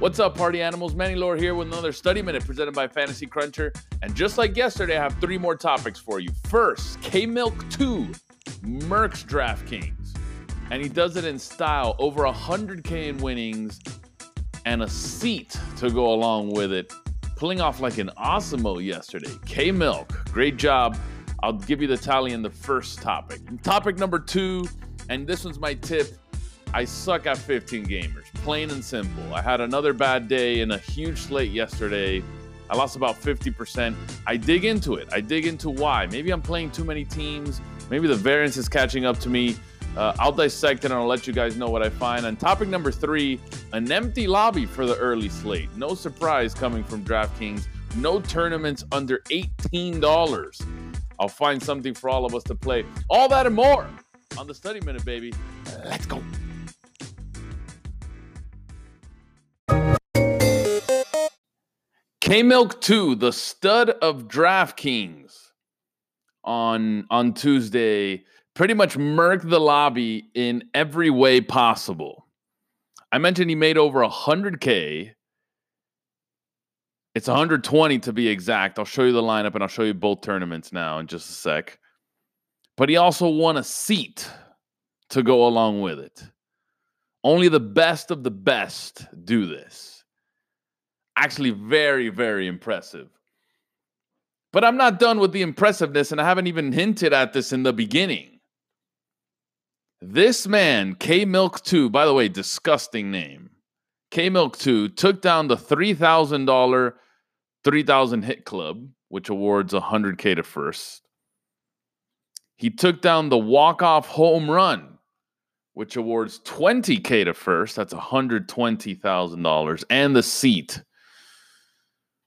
What's up, party animals? Manny Lore here with another study minute presented by Fantasy Cruncher. And just like yesterday, I have three more topics for you. First, K Milk 2, murks DraftKings. And he does it in style over 100K in winnings and a seat to go along with it. Pulling off like an Awesemo yesterday. K Milk, great job. I'll give you the tally in the first topic. Topic number two, and this one's my tip I suck at 15 gamers, plain and simple. I had another bad day and a huge slate yesterday. I lost about 50%. I dig into it. I dig into why. Maybe I'm playing too many teams. Maybe the variance is catching up to me. Uh, I'll dissect it and I'll let you guys know what I find. On topic number three, an empty lobby for the early slate. No surprise coming from DraftKings. No tournaments under $18. I'll find something for all of us to play. All that and more on the study minute, baby. Let's go. K Milk 2, the stud of DraftKings on on Tuesday, pretty much murked the lobby in every way possible. I mentioned he made over 100K. It's 120 to be exact. I'll show you the lineup and I'll show you both tournaments now in just a sec. But he also won a seat to go along with it. Only the best of the best do this actually very, very impressive. But I'm not done with the impressiveness, and I haven't even hinted at this in the beginning. This man, K Milk 2, by the way, disgusting name. K Milk 2 took down the $3,000 3000 hit club, which awards 100K to first. He took down the walk off home run, which awards 20K to first. That's $120,000. And the seat,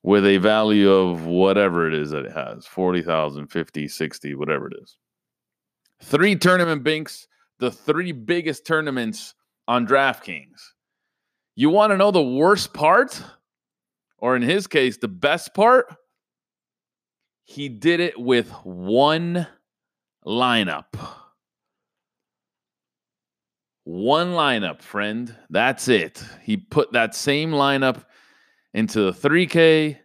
with a value of whatever it is that it has 40,000, 50, 60, whatever it is. Three tournament binks, the three biggest tournaments on DraftKings. You want to know the worst part? Or in his case, the best part? He did it with one lineup. One lineup, friend. That's it. He put that same lineup into the 3K.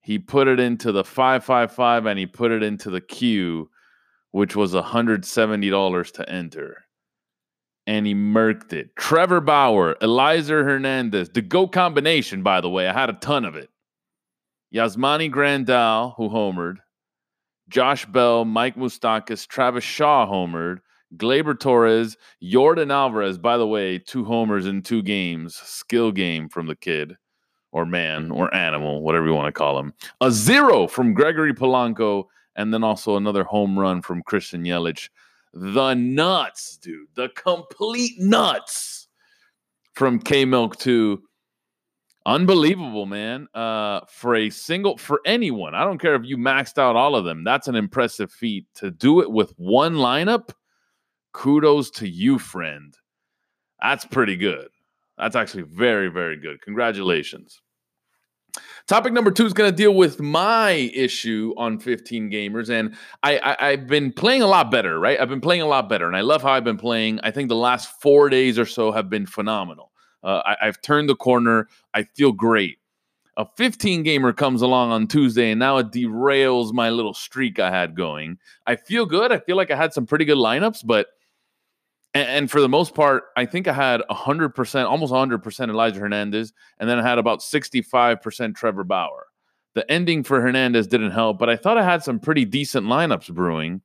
He put it into the 555 and he put it into the queue, which was $170 to enter. And he murked it. Trevor Bauer, Elieser Hernandez, the GO combination, by the way. I had a ton of it. Yasmani Grandal, who homered. Josh Bell, Mike Moustakas, Travis Shaw homered. Gleyber Torres, Yordan Alvarez, by the way, two homers in two games. Skill game from the kid or man or animal, whatever you want to call him. A zero from Gregory Polanco, and then also another home run from Christian Yelich. The nuts, dude. The complete nuts from K Milk 2. Unbelievable, man. Uh, for a single, for anyone, I don't care if you maxed out all of them. That's an impressive feat. To do it with one lineup, kudos to you, friend. That's pretty good. That's actually very, very good. Congratulations. Topic number two is going to deal with my issue on 15 gamers. And I, I, have been playing a lot better, right? I've been playing a lot better. And I love how I've been playing. I think the last four days or so have been phenomenal. Uh, I, I've turned the corner. I feel great. A 15 gamer comes along on Tuesday and now it derails my little streak I had going. I feel good. I feel like I had some pretty good lineups, but and, and, for the most part, I think I had 100%, almost 100% Elieser Hernandez, and then I had about 65% Trevor Bauer. The ending for Hernandez didn't help, but I thought I had some pretty decent lineups brewing.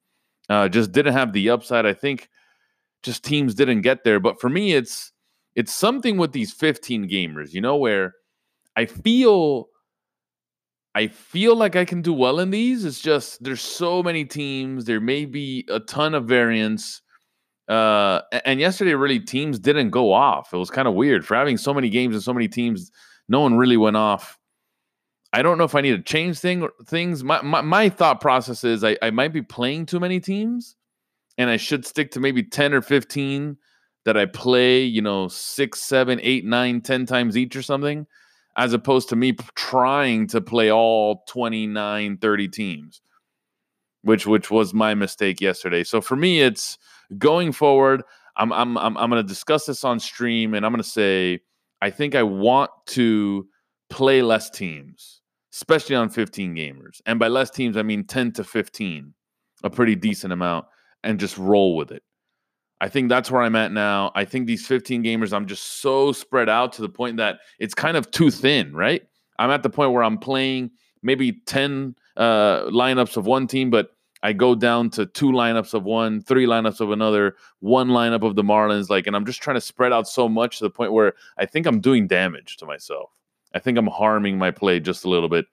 Uh, just didn't have the upside. I think just teams didn't get there. But for me, it's it's something with these 15 gamers, you know, where I feel I feel like I can do well in these. It's just there's so many teams. There may be a ton of variance. Uh, and yesterday, really, teams didn't go off. It was kind of weird for having so many games and so many teams. No one really went off. I don't know if I need to change thing things. My, my, my thought process is I, I might be playing too many teams, and I should stick to maybe ten or fifteen that I play. You know, six, seven, eight, nine, ten times each or something, as opposed to me trying to play all 29, 30 teams, which which was my mistake yesterday. So for me, it's going forward, I'm I'm I'm, I'm going to discuss this on stream, and I'm going to say I think I want to play less teams, especially on 15 gamers. And by less teams, I mean 10 to 15, a pretty decent amount, and just roll with it. I think that's where I'm at now. I think these 15 gamers, I'm just so spread out to the point that it's kind of too thin, right? I'm at the point where I'm playing maybe 10 uh, lineups of one team, but I go down to two lineups of one, three lineups of another, one lineup of the Marlins, like, and I'm just trying to spread out so much to the point where I think I'm doing damage to myself. I think I'm harming my play just a little bit.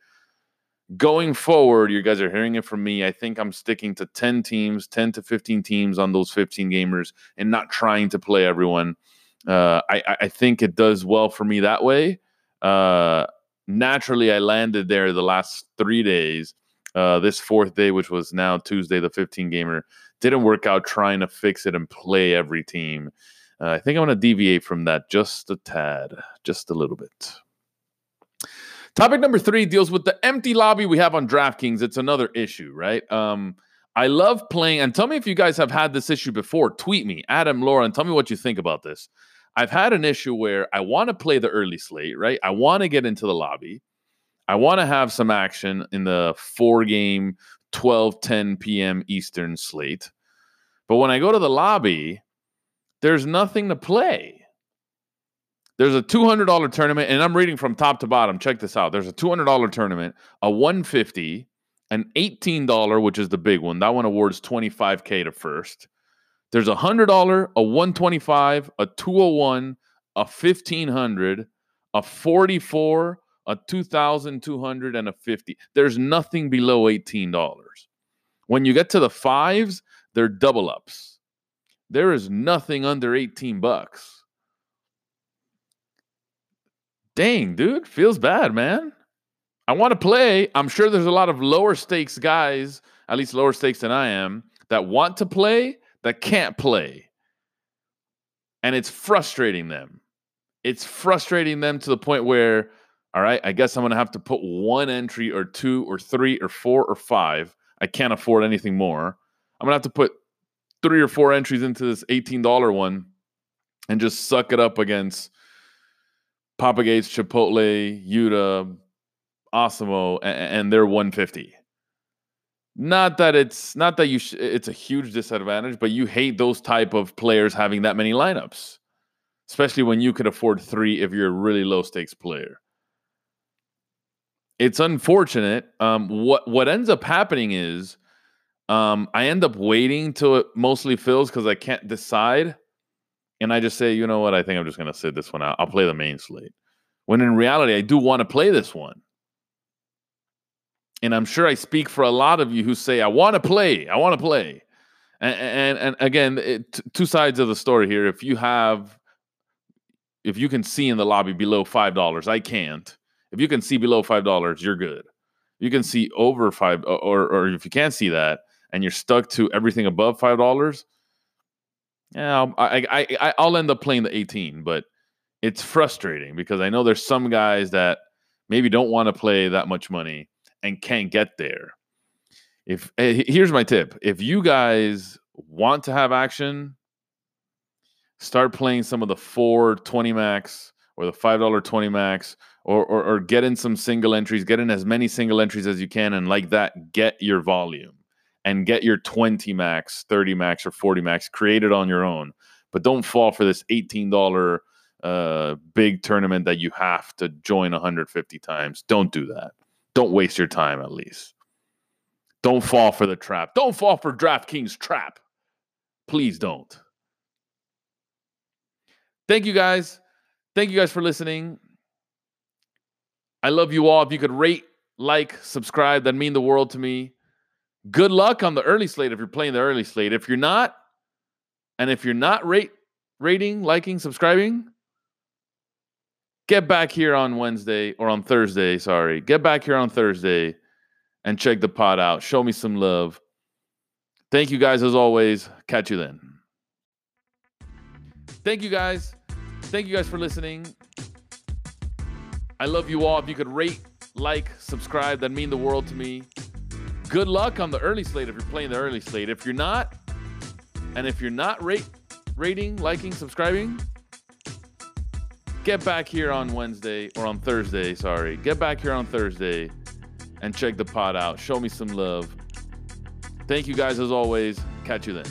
Going forward, you guys are hearing it from me. I think I'm sticking to 10 teams, 10 to 15 teams on those 15 gamers and not trying to play everyone. Uh, I, I think it does well for me that way. Uh, naturally, I landed there the last three days. Uh, this fourth day, which was now Tuesday, the 15 gamer, didn't work out trying to fix it and play every team. Uh, I think I'm going to deviate from that just a tad, just a little bit. Topic number three deals with the empty lobby we have on DraftKings. It's another issue, right? Um, I love playing, and tell me if you guys have had this issue before. Tweet me, Adam, Laura, and tell me what you think about this. I've had an issue where I want to play the early slate, right? I want to get into the lobby. I want to have some action in the four game 12 10 p.m. Eastern slate. But when I go to the lobby, there's nothing to play. There's a $200 tournament, and I'm reading from top to bottom. Check this out. There's a $200 tournament, a 150 an $18, which is the big one. That one awards 25K to first. There's a $100, a 125 a 201 a 1500 a 44 a 2200 and a 50 there's nothing below $18 when you get to the fives they're double ups. There is nothing under 18 bucks. Dang dude feels bad man. I want to play. I'm sure there's a lot of lower stakes guys at least lower stakes than i am that want to play that can't play. And it's frustrating them. It's frustrating them to the point where all right, I guess I'm going to have to put one entry or two or three or four or five. I can't afford anything more. I'm going to have to put three or four entries into this $18 one and just suck it up against Papa Gates, Chipotle, Yuta, and, and they're 150. Not that it's not that you sh- it's a huge disadvantage, but you hate those type of players having that many lineups, especially when you could afford three if you're a really low stakes player it's unfortunate. Um, what what ends up happening is um, I end up waiting till it mostly fills because I can't decide, and I just say, you know what, I think I'm just gonna sit this one out. I'll play the main slate. When in reality, I do want to play this one, and I'm sure I speak for a lot of you who say, I want to play, I want to play. And, and, and again, it, two sides of the story here. If you have, if you can see in the lobby below five dollars, I can't if you can see below five dollars, you're good. You can see over five, or or if you can't see that and you're stuck to everything above five dollars, yeah, I, I I I'll end up playing the 18, but it's frustrating because I know there's some guys that maybe don't want to play that much money and can't get there. If eh, here's my tip, if you guys want to have action, start playing some of the 420 max or the $5 20 max or, or, or get in some single entries, get in as many single entries as you can, and like that, get your volume and get your 20 max, 30 max, or 40 max, create it on your own. But don't fall for this $18 uh, big tournament that you have to join 150 times. Don't do that. Don't waste your time, at least. Don't fall for the trap. Don't fall for DraftKings trap. Please don't. Thank you guys. Thank you guys for listening. I love you all. If you could rate, like, subscribe, that'd mean the world to me. Good luck on the early slate if you're playing the early slate. If you're not, and if you're not rate, rating, liking, subscribing, get back here on Wednesday or on Thursday. Sorry. Get back here on Thursday and check the pot out. Show me some love. Thank you guys as always. Catch you then. Thank you guys. Thank you guys for listening. I love you all. If you could rate, like, subscribe, that'd mean the world to me. Good luck on the early slate if you're playing the early slate. If you're not, and if you're not rate, rating, liking, subscribing, get back here on Wednesday or on Thursday. Sorry, get back here on Thursday and check the pod out. Show me some love. Thank you guys as always. Catch you then.